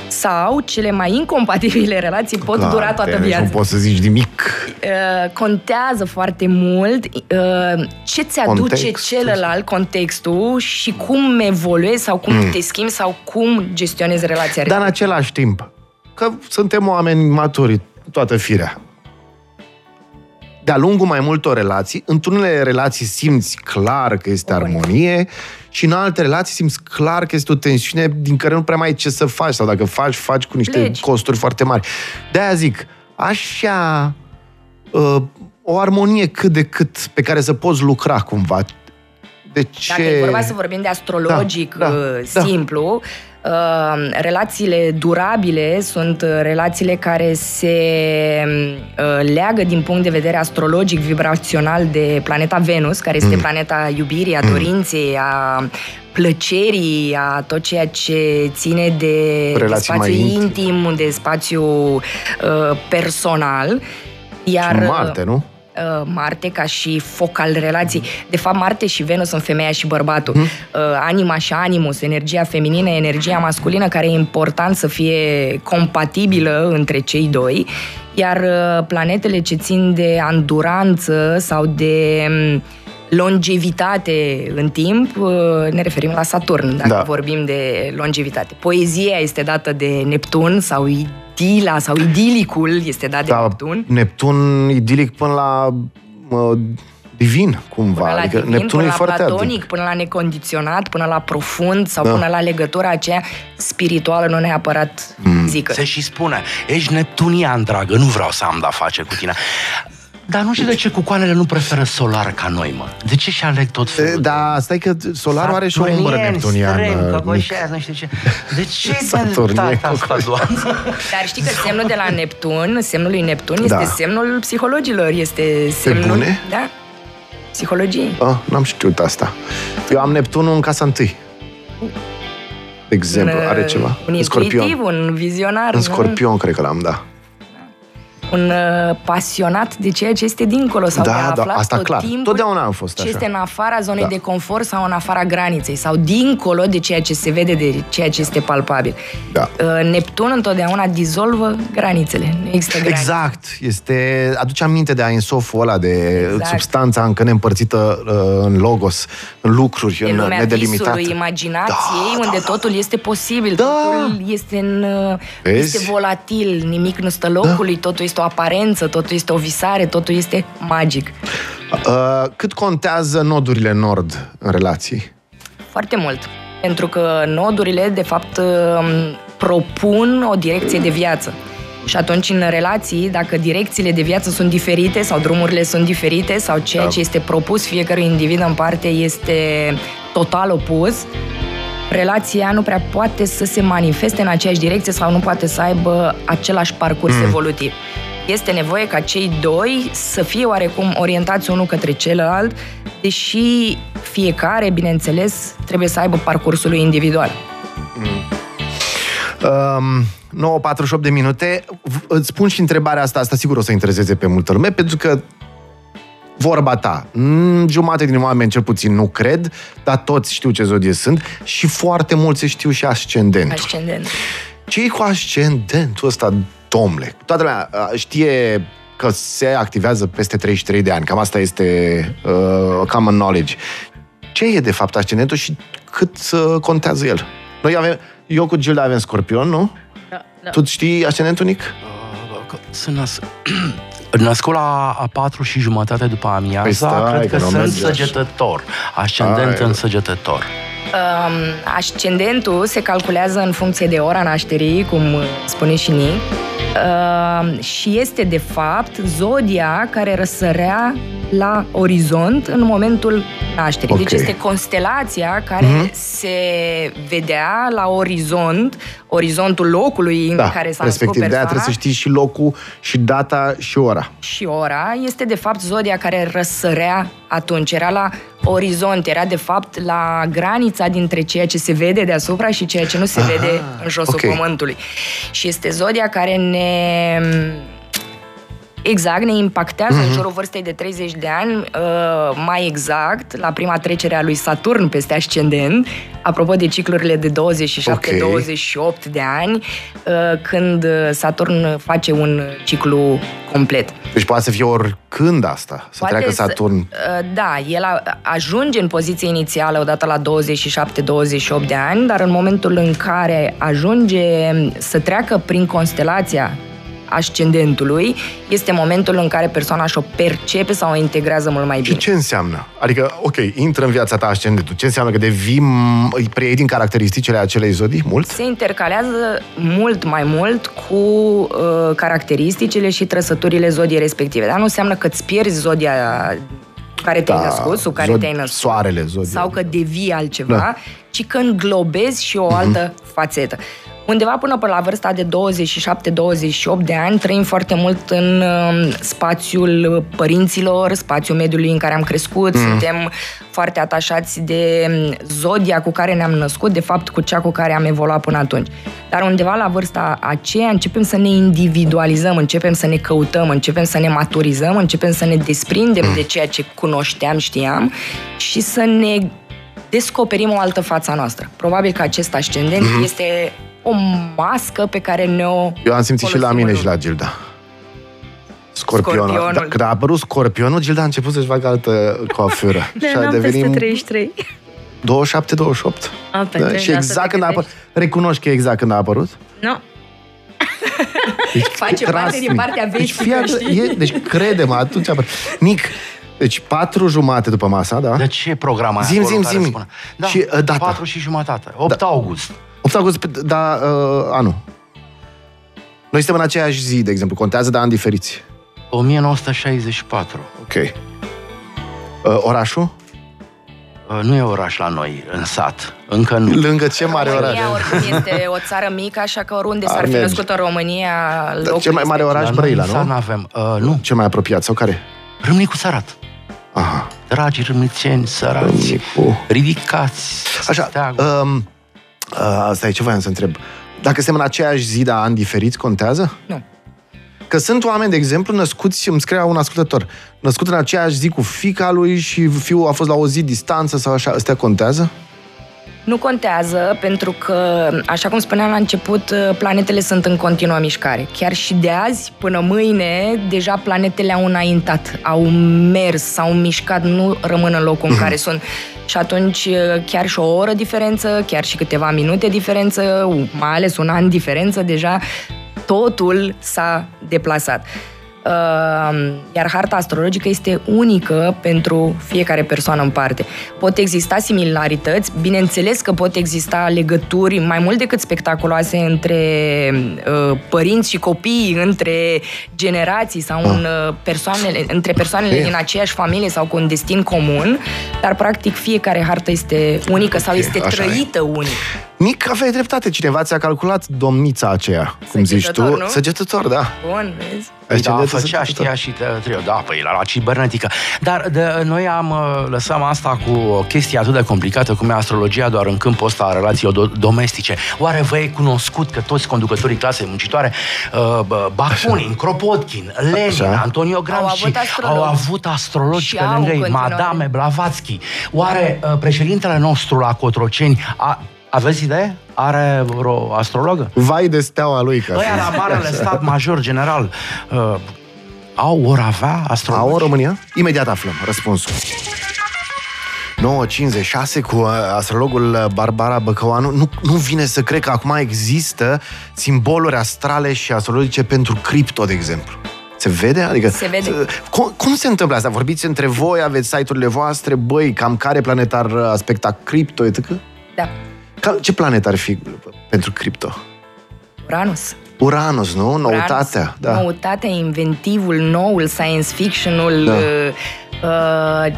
sau cele mai incompatibile relații pot Clar, dura toată te- viața. Nu poți să zici nimic. Uh, contează foarte mult uh, ce ți aduce Contextul. celălalt, contextul și cum evoluezi sau cum Mm. te schimbi sau cum gestionezi relația. Dar în același timp, că suntem oameni maturi, toată firea. De-a lungul mai multor relații, într-unele relații simți clar că este armonie și în alte relații simți clar că este o tensiune din care nu prea mai ai ce să faci sau dacă faci, faci cu niște Pleci. costuri foarte mari. De-aia zic, așa uh, o armonie cât de cât pe care să poți lucra cumva. De ce... Dacă e vorba să vorbim de astrologic Da, da, uh, da. Simplu, uh, relațiile durabile sunt uh, relațiile care se uh, leagă din punct de vedere astrologic, vibrațional de planeta Venus, care Mm. este planeta iubirii, a dorinței, a plăcerii, a tot ceea ce ține de, de Relații mai spațiu intime. intim, de spațiu uh, personal. Iar, Și Marte, nu? Uh, Marte ca și foc al relației. De fapt, Marte și Venus sunt femeia și bărbatul. Hmm? Uh, anima și animus, energia feminină, energia masculină, care e important să fie compatibilă între cei doi. Iar uh, planetele ce țin de anduranță sau de um, longevitate în timp, uh, ne referim la Saturn, dacă Da. vorbim de longevitate. Poezia este dată de Neptun sau idila sau idilicul este dat de Da, Neptun. Neptun idilic până la mă, divin, cumva. Până la adică divin, Neptun până e la foarte platonic, adânc. până la necondiționat, până la profund sau Da. până la legătura aceea spirituală, nu neapărat Mm. fizică. Se și spune, ești neptunian, dragă, nu vreau să am de-a face cu tine. Dar nu știu de ce cucoanele nu preferă solar ca noi, mă. De ce și aleg tot felul? E, Da, stai că solarul are și o umbră Saturnieni, neptuniană. străini, mic. căcoșează, nu știu ce. De ce Saturnieni, tata asta, doamnă? Dar știi că semnul de la Neptun, semnul lui Neptun, este Da. semnul psihologilor, este semnul... bune? Da. Psihologie. Ah, n-am știut asta. Eu am Neptunul în casa întâi. De exemplu, Un, are ceva. Un În scorpion. intuitiv, un vizionar. În nu? scorpion, cred că l-am, da. Un uh, pasionat de ceea ce este dincolo sau Da, de a da, afla asta tot clar. timpul Totdeauna am fost ce așa. este în afara zonei Da. de confort sau în afara graniței sau dincolo de ceea ce se vede, de ceea ce este palpabil. Da. Uh, Neptun întotdeauna dizolvă granițele. Nu există granițe. Exact. Este, aduce aminte de ainsoful ăla, de Exact. substanța încă neîmpărțită uh, în logos, în lucruri, E în lumea nedelimitate. visului, imaginației, Da, unde da, da. totul este posibil, Da. totul este, în, uh, Vezi? este volatil, nimic nu stă locului, Da. totul este o aparență, totul este o visare, totul este magic. Uh, cât contează nodurile nord în relații? Foarte mult. Pentru că nodurile, de fapt, um, propun o direcție de viață. Și atunci, în relații, dacă direcțiile de viață sunt diferite sau drumurile sunt diferite sau ceea Da. ce este propus fiecărui individ în parte este total opus, relația nu prea poate să se manifeste în aceeași direcție sau nu poate să aibă același parcurs evolutiv. Este nevoie ca cei doi să fie oarecum orientați unul către celălalt, deși fiecare, bineînțeles, trebuie să aibă parcursul lui individual. Um, 9.48 de minute. V- Îți spun și întrebarea asta, asta sigur o să intereseze pe multă lume, pentru că vorba ta, mm, jumate din oameni cel puțin nu cred, dar toți știu ce zodie sunt și foarte mulți știu și ascendentul. Ascendent. ce e cu ascendentul ăsta, domnule? Toată lumea uh, știe că se activează peste 33 de ani. Cam asta este uh, common knowledge. Ce e de fapt ascendentul și cât uh, contează el? Noi avem, eu cu Gilda avem scorpion, nu? Da, da. Tu știi ascendentul, Nic? Că Sunt nas... născut la a patru și jumătate după amiaza, Păi stai, cred că că, nu sunt merge așa. săgetător. Ascendent Hai, în săgetător. Um, ascendentul se calculează în funcție de ora nașterii, cum uh, spune și Nic, uh, și este, de fapt, zodia care răsărea la orizont în momentul nașterii. Ok. Deci este constelația care Mhm. se vedea la orizont, orizontul locului în Da, care s-a născut respectiv. De-aia persoana trebuie să știi și locul, și data, și ora. și ora este de fapt zodia care răsărea atunci, era la orizont, era de fapt la granița dintre ceea ce se vede deasupra și ceea ce nu se Aha, vede în josul ok. pământului. Și este zodia care ne exact, ne impactează Mhm. în jurul vârstei de 30 de ani, uh, mai exact, la prima trecere a lui Saturn peste ascendent, apropo de ciclurile de 27-28 de ani, uh, când Saturn face un ciclu complet. Deci poate să fie oricând asta, să Poate treacă să- Saturn. uh, Da, el a- ajunge în poziție inițială odată la 27-28 de ani, dar în momentul în care ajunge să treacă prin constelația ascendentului, este momentul în care persoana și-o percepe sau o integrează mult mai Și bine. ce înseamnă? Adică, ok, intră în viața ta ascendentul. Ce înseamnă că devii, m- îi preiei din caracteristicile acelei zodii? Mult? Se intercalează mult mai mult cu uh, caracteristicile și trăsăturile zodiei respective. Dar nu înseamnă că îți pierzi zodia cu care te-ai născut, sub care zod- te-ai născut. Soarele, zodia. sau că devii altceva, Da. ci că înglobezi și o altă fațetă. Undeva până pe la vârsta de 27-28 de ani trăim foarte mult în um, spațiul părinților, spațiul mediului în care am crescut, suntem foarte atașați de um, zodia cu care ne-am născut, de fapt cu cea cu care am evoluat până atunci. Dar undeva la vârsta aceea începem să ne individualizăm, începem să ne căutăm, începem să ne maturizăm, începem să ne desprindem de ceea ce cunoșteam, știam și să ne descoperim o altă față a noastră. Probabil că acest ascendent Mhm. este o mască pe care ne-o Eu am simțit și la folosim mine în și la Gilda. Scorpionul. Scorpionul. Da, când a apărut scorpionul, Gilda a început să-și facă altă coafură. Da, și a n-am devenit peste 33. 27-28. A, pe Da, trei, și asta exact te când a apărut. gândești. Recunoști că exact când a apărut? Nu. Deci, Face parte trust din me. partea deci, veșnică, fii atent, știi? E, deci crede-mă, atunci a apărut. Nic, deci patru jumate după masa, da? De ce programa Zim, acolo zim, care zim. spune? Da, Și, uh, data. 4 și jumătate. 8 august. 8 august, pe- da, uh, anul. Noi suntem în aceeași zi, de exemplu. Contează, dar ani diferiți. 1964. Ok. Uh, orașul? Uh, Nu e oraș la noi, în sat. Încă nu. Lângă ce mare oraș? România oricum este o țară mică, așa că oriunde s-ar Ar fi merge. născut în România, Dar locul cel mai mare este- oraș, La noi Brăila, în sat nu? n-avem. Uh, nu, Cel mai apropiat, sau care? Râmnicu Sărat. Aha. Dragi râmnițeni sărați, Râmnicu. ridicați Așa, steagul. um, uh, asta e ce voiam să întreb. Dacă suntem în aceeași zi, dar ani diferiți, contează? Nu. Că sunt oameni, de exemplu, născuți, îmi scria un ascultător, născut în aceeași zi cu fica lui și fiul a fost la o zi distanță sau așa, astea contează? Nu contează, pentru că, așa cum spuneam la început, planetele sunt în continuă mișcare. Chiar și de azi până mâine, deja planetele au înaintat, au mers, s-au mișcat, nu rămân în locul în care sunt. Și atunci, chiar și o oră diferență, chiar și câteva minute diferență, mai ales un an diferență, deja totul s-a deplasat. Uh, iar harta astrologică este unică pentru fiecare persoană în parte. Pot exista similarități, bineînțeles că pot exista legături mai mult decât spectaculoase între uh, părinți și copii, între generații sau în, uh, persoanele, între persoanele din aceeași familie sau cu un destin comun, dar practic fiecare hartă este unică sau este așa e. trăită unic. Nici aveai dreptate, cineva ți-a calculat domnița aceea, cum zici tu. Săgetător, nu? Săgetător, da. Bun, vezi? Ai da, ascendentul făcea, săgetător. știa și te- trio. Da, păi la, la cibernetică. Dar de, noi am uh, lăsăm asta cu o chestie atât de complicată cum e astrologia doar în câmpul ăsta a relațiilor do- domestice. Oare vă e cunoscut că toți conducătorii clasei muncitoare, uh, bă, Bakunin, Kropotkin, Lenin, Așa. Antonio Gramsci, avut astrologi. au avut astrologi Și pe au lângă ei, în continuare. Madame Blavatsky. Oare uh, președintele nostru la Cotroceni a, aveți idee? Are vreo astrologă? Vai de steaua lui, ca Ăia să la Marele Stat Major General uh, au, ori avea astrologi? Au în România? Imediat aflăm răspunsul. 9.56 cu uh, astrologul uh, Barbara Băcăoanu. Nu, nu vine să cred că acum există simboluri astrale și astrologice pentru cripto, de exemplu. Se vede? Adică, Se vede. uh, Cum, cum se întâmplă asta? Vorbiți între voi, aveți site-urile voastre, băi, cam care planetar uh, aspecta cripto, etc. Da. Ca, ce planet ar fi pentru cripto? Uranus. Uranus, nu? Noutatea. Uranus, Da. Noutatea, inventivul, noul, science fiction-ul, Da. uh, uh,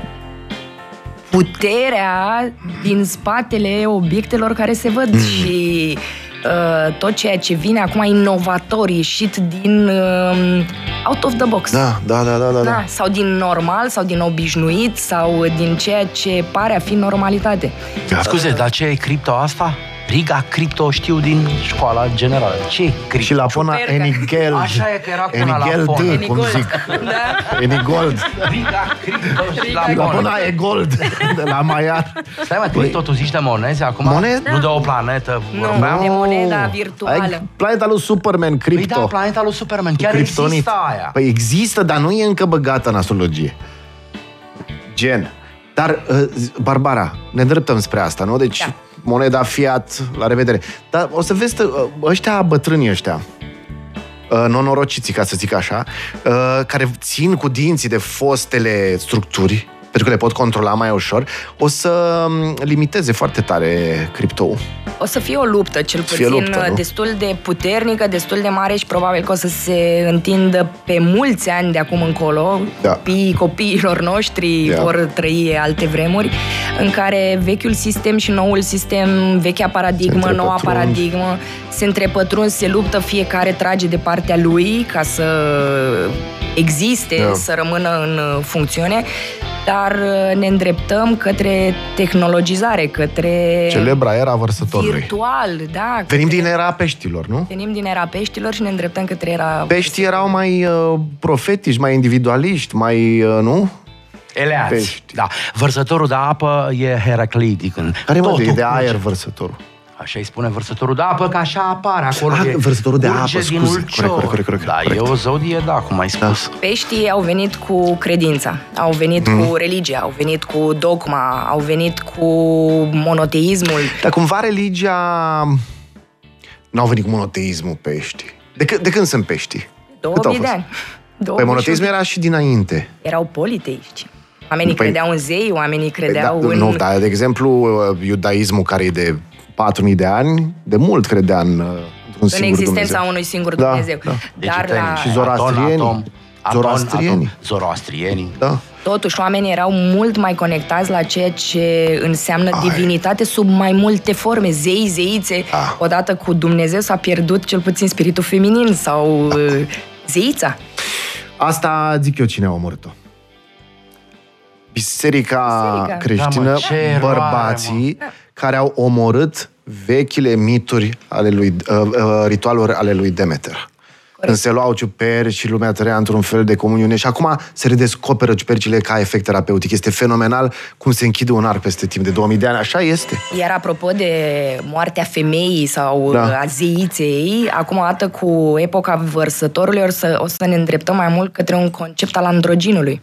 puterea din spatele obiectelor care se văd Mm. și uh, tot ceea ce vine acum inovator, ieșit din uh, out of the box. Da, da, da, da, da. da. Da, sau din normal, sau din obișnuit, sau din ceea ce pare a fi normalitate. Scuze, dar ce e cripto asta? Riga cripto știu din școala generală. Ce e cripto? Și Lapona Ciuperca. Enigel. Așa e că era cu una Enigel Lapona. D, cum zic. Da? Enigold. Riga cripto și Riga la Lapona e gold de la Maiar. Stai mă, tu tot zici de monezi acum? Monede? Nu de o planetă Nu, vorbeam? de moneda virtuală. Ai planeta lui Superman, Păi cripto. da, planeta lui Superman. Chiar Kryptonit. există aia. Păi există, dar nu e încă băgată în astrologie. Gen. Dar, uh, Barbara, ne îndreptăm spre asta, nu? Deci, Da. Moneda fiat, la revedere. Dar o să vezi, uh, ăștia bătrânii ăștia, uh, nonorociții, ca să zic așa, uh, care țin cu dinții de fostele structuri, pentru că le pot controla mai ușor, o să um, limiteze foarte tare criptou. O să fie o luptă, cel Să fie puțin luptă, nu? destul de puternică, destul de mare și probabil că o să se întindă pe mulți ani de acum încolo. Da. Copiii copiilor noștri Da. vor trăi alte vremuri în care vechiul sistem și noul sistem, vechea paradigmă, Se noua întrepătrund. paradigmă, se întrepătrund, se luptă, fiecare trage de partea lui ca să existe, Da. să rămână în funcțiune, dar ne îndreptăm către tehnologizare, către Celebra era vărsătorului. virtual, da. Venim către- din era peștilor, nu? Venim din era peștilor și ne îndreptăm către era... Peștii erau mai uh, profetici, mai individualiști, mai, uh, nu? Eleați. Pești. Da. Vărsătorul de apă e heraclitic. În Care mă, totul de, de curge. aer vărsătorul. Așa îi spune vărsătorul de apă, că așa apare acolo. Ah, e- vărsătorul de curge apă, din scuze. ulcior. Corect, corect, corect, Da, corect. e o zodie, da, cum ai spus. Peștii au venit cu credința, au venit Mm. cu religia, au venit cu dogma, au venit cu monoteismul. Dar cumva religia... N-au venit cu monoteismul peștii. De, c- de când sunt peștii? Cât au 2000 de fost? ani. 2000 Păi și monoteismul era și dinainte. Erau politeiști. Oamenii Păi- credeau în zei, oamenii Păi credeau da, în... Nu, dar, de exemplu, uh, iudaismul care e de 4000 de ani, de mult credea în, uh, într-un în singur existența Dumnezeu. unui singur Da, Dumnezeu. da. Dar la, Și zoroastrienii. Aton, atom, Zoroastrienii. atom, zoroastrienii. Da. Totuși, oamenii erau mult mai conectați la ceea ce înseamnă Ai. divinitate sub mai multe forme, zei, zeițe. Ah. Odată cu Dumnezeu s-a pierdut cel puțin spiritul feminin sau uh, zeița. Asta zic eu cine a omorât-o. Biserica, Biserica. creștină, Da, mă, ce eroare, bărbații care au omorât vechile mituri ale lui, uh, uh, ritualuri ale lui Demeter. Când se luau ciuperi și lumea trăia într-un fel de comuniune și acum se redescoperă ciupercile ca efect terapeutic. Este fenomenal cum se închide un ar peste timp de 2000 de ani. Așa este. Iar apropo de moartea femeii sau Da. da. a zeiței, acum dată cu epoca vărsătorului o să, o să ne îndreptăm mai mult către un concept al androginului.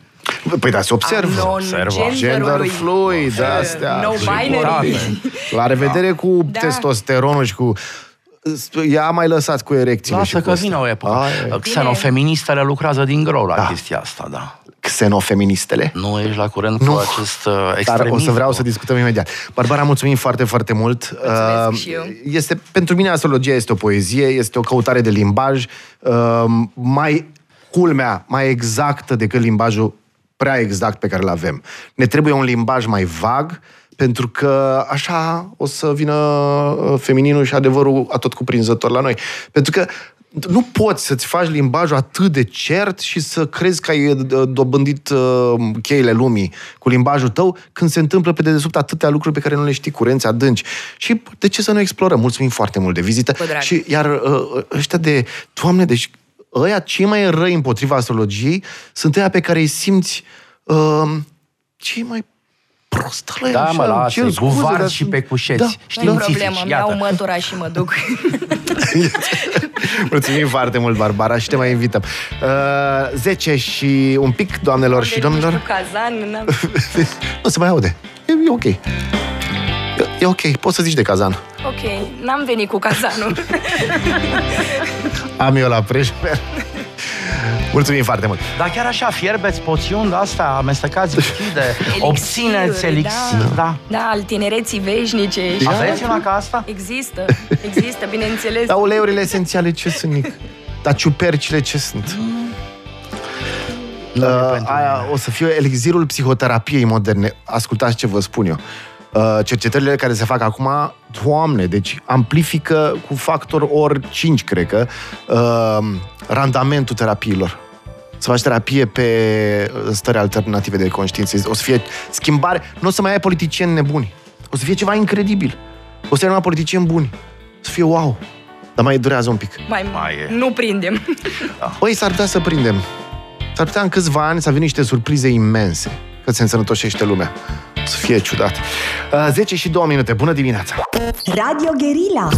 Păi da, se observă. A Gender non-genderului. fluid, astea. No binary. La revedere cu Da. testosteronul și cu Ia mai lăsat cu erecțiile Lasă și cu că astea. vine o epocă. Aia e. Xenofeministele lucrează din greu la Da. chestia asta, da. Xenofeministele. Nu ești la curent Nu. cu acest uh, Dar extremism. o să vreau să discutăm imediat. Barbara, mulțumim foarte, foarte mult. Mulțumesc Uh, și eu. Este, pentru mine astrologia este o poezie, este o căutare de limbaj uh, mai culmea, mai exactă decât limbajul prea exact pe care îl avem. Ne trebuie un limbaj mai vag, pentru că așa o să vină uh, femininul și adevărul atot cuprinzător la noi. Pentru că nu poți să-ți faci limbajul atât de cert și să crezi că ai uh, dobândit uh, cheile lumii cu limbajul tău când se întâmplă pe dedesubt atâtea lucruri pe care nu le știi, curenți adânci. Și de ce să nu explorăm? Mulțumim foarte mult de vizită. Cu drag. Și iar uh, ăștia de, Doamne, deci ăia cei mai răi împotriva astrologiei sunt ăia pe care îi simți uh, cei mai prostă Da, mă, lasă, cer cu scuze, varzi dar și sunt- pe cușeți. Da. Nu e Științifici, problemă, îmi iată. iau mătura și mă duc. Mulțumim foarte mult, Barbara, și te mai invităm. Uh, 10 și un pic, doamnelor și Cu domnilor. cazan, n-am... nu se mai aude. E, e ok. E, e ok, poți să zici de cazan. Ok, n-am venit cu cazanul. Am eu la preșmer. Mulțumim foarte mult. Dar chiar așa, fierbeți poțiuni de astea, amestecați lichide, obțineți elixir, da. da. Da, al tinereții veșnice. și- Aveți una ca asta? Există, există, bineînțeles. Dar uleiurile esențiale ce sunt, Nic? Dar ciupercile ce sunt? Nu e Uh, pentru aia mine. o să fie elixirul psihoterapiei moderne. Ascultați ce vă spun eu. Uh, cercetările care se fac acum, doamne, deci amplifică cu factor ori 5, cred că, uh, randamentul terapiilor. Să faci terapie pe uh, stări alternative de conștiință. O să fie schimbare. Nu o să mai ai politicieni nebuni. O să fie ceva incredibil. O să ai numai politicieni buni. O să fie wow. Dar mai durează un pic. Mai, Mai e. Nu prindem. Păi s-ar putea să prindem. S-ar putea în câțiva ani să vină niște surprize imense. Că se însănătoșește lumea. O să fie ciudat. Uh, 10 și 2 minute. Bună dimineața! Radio Guerilla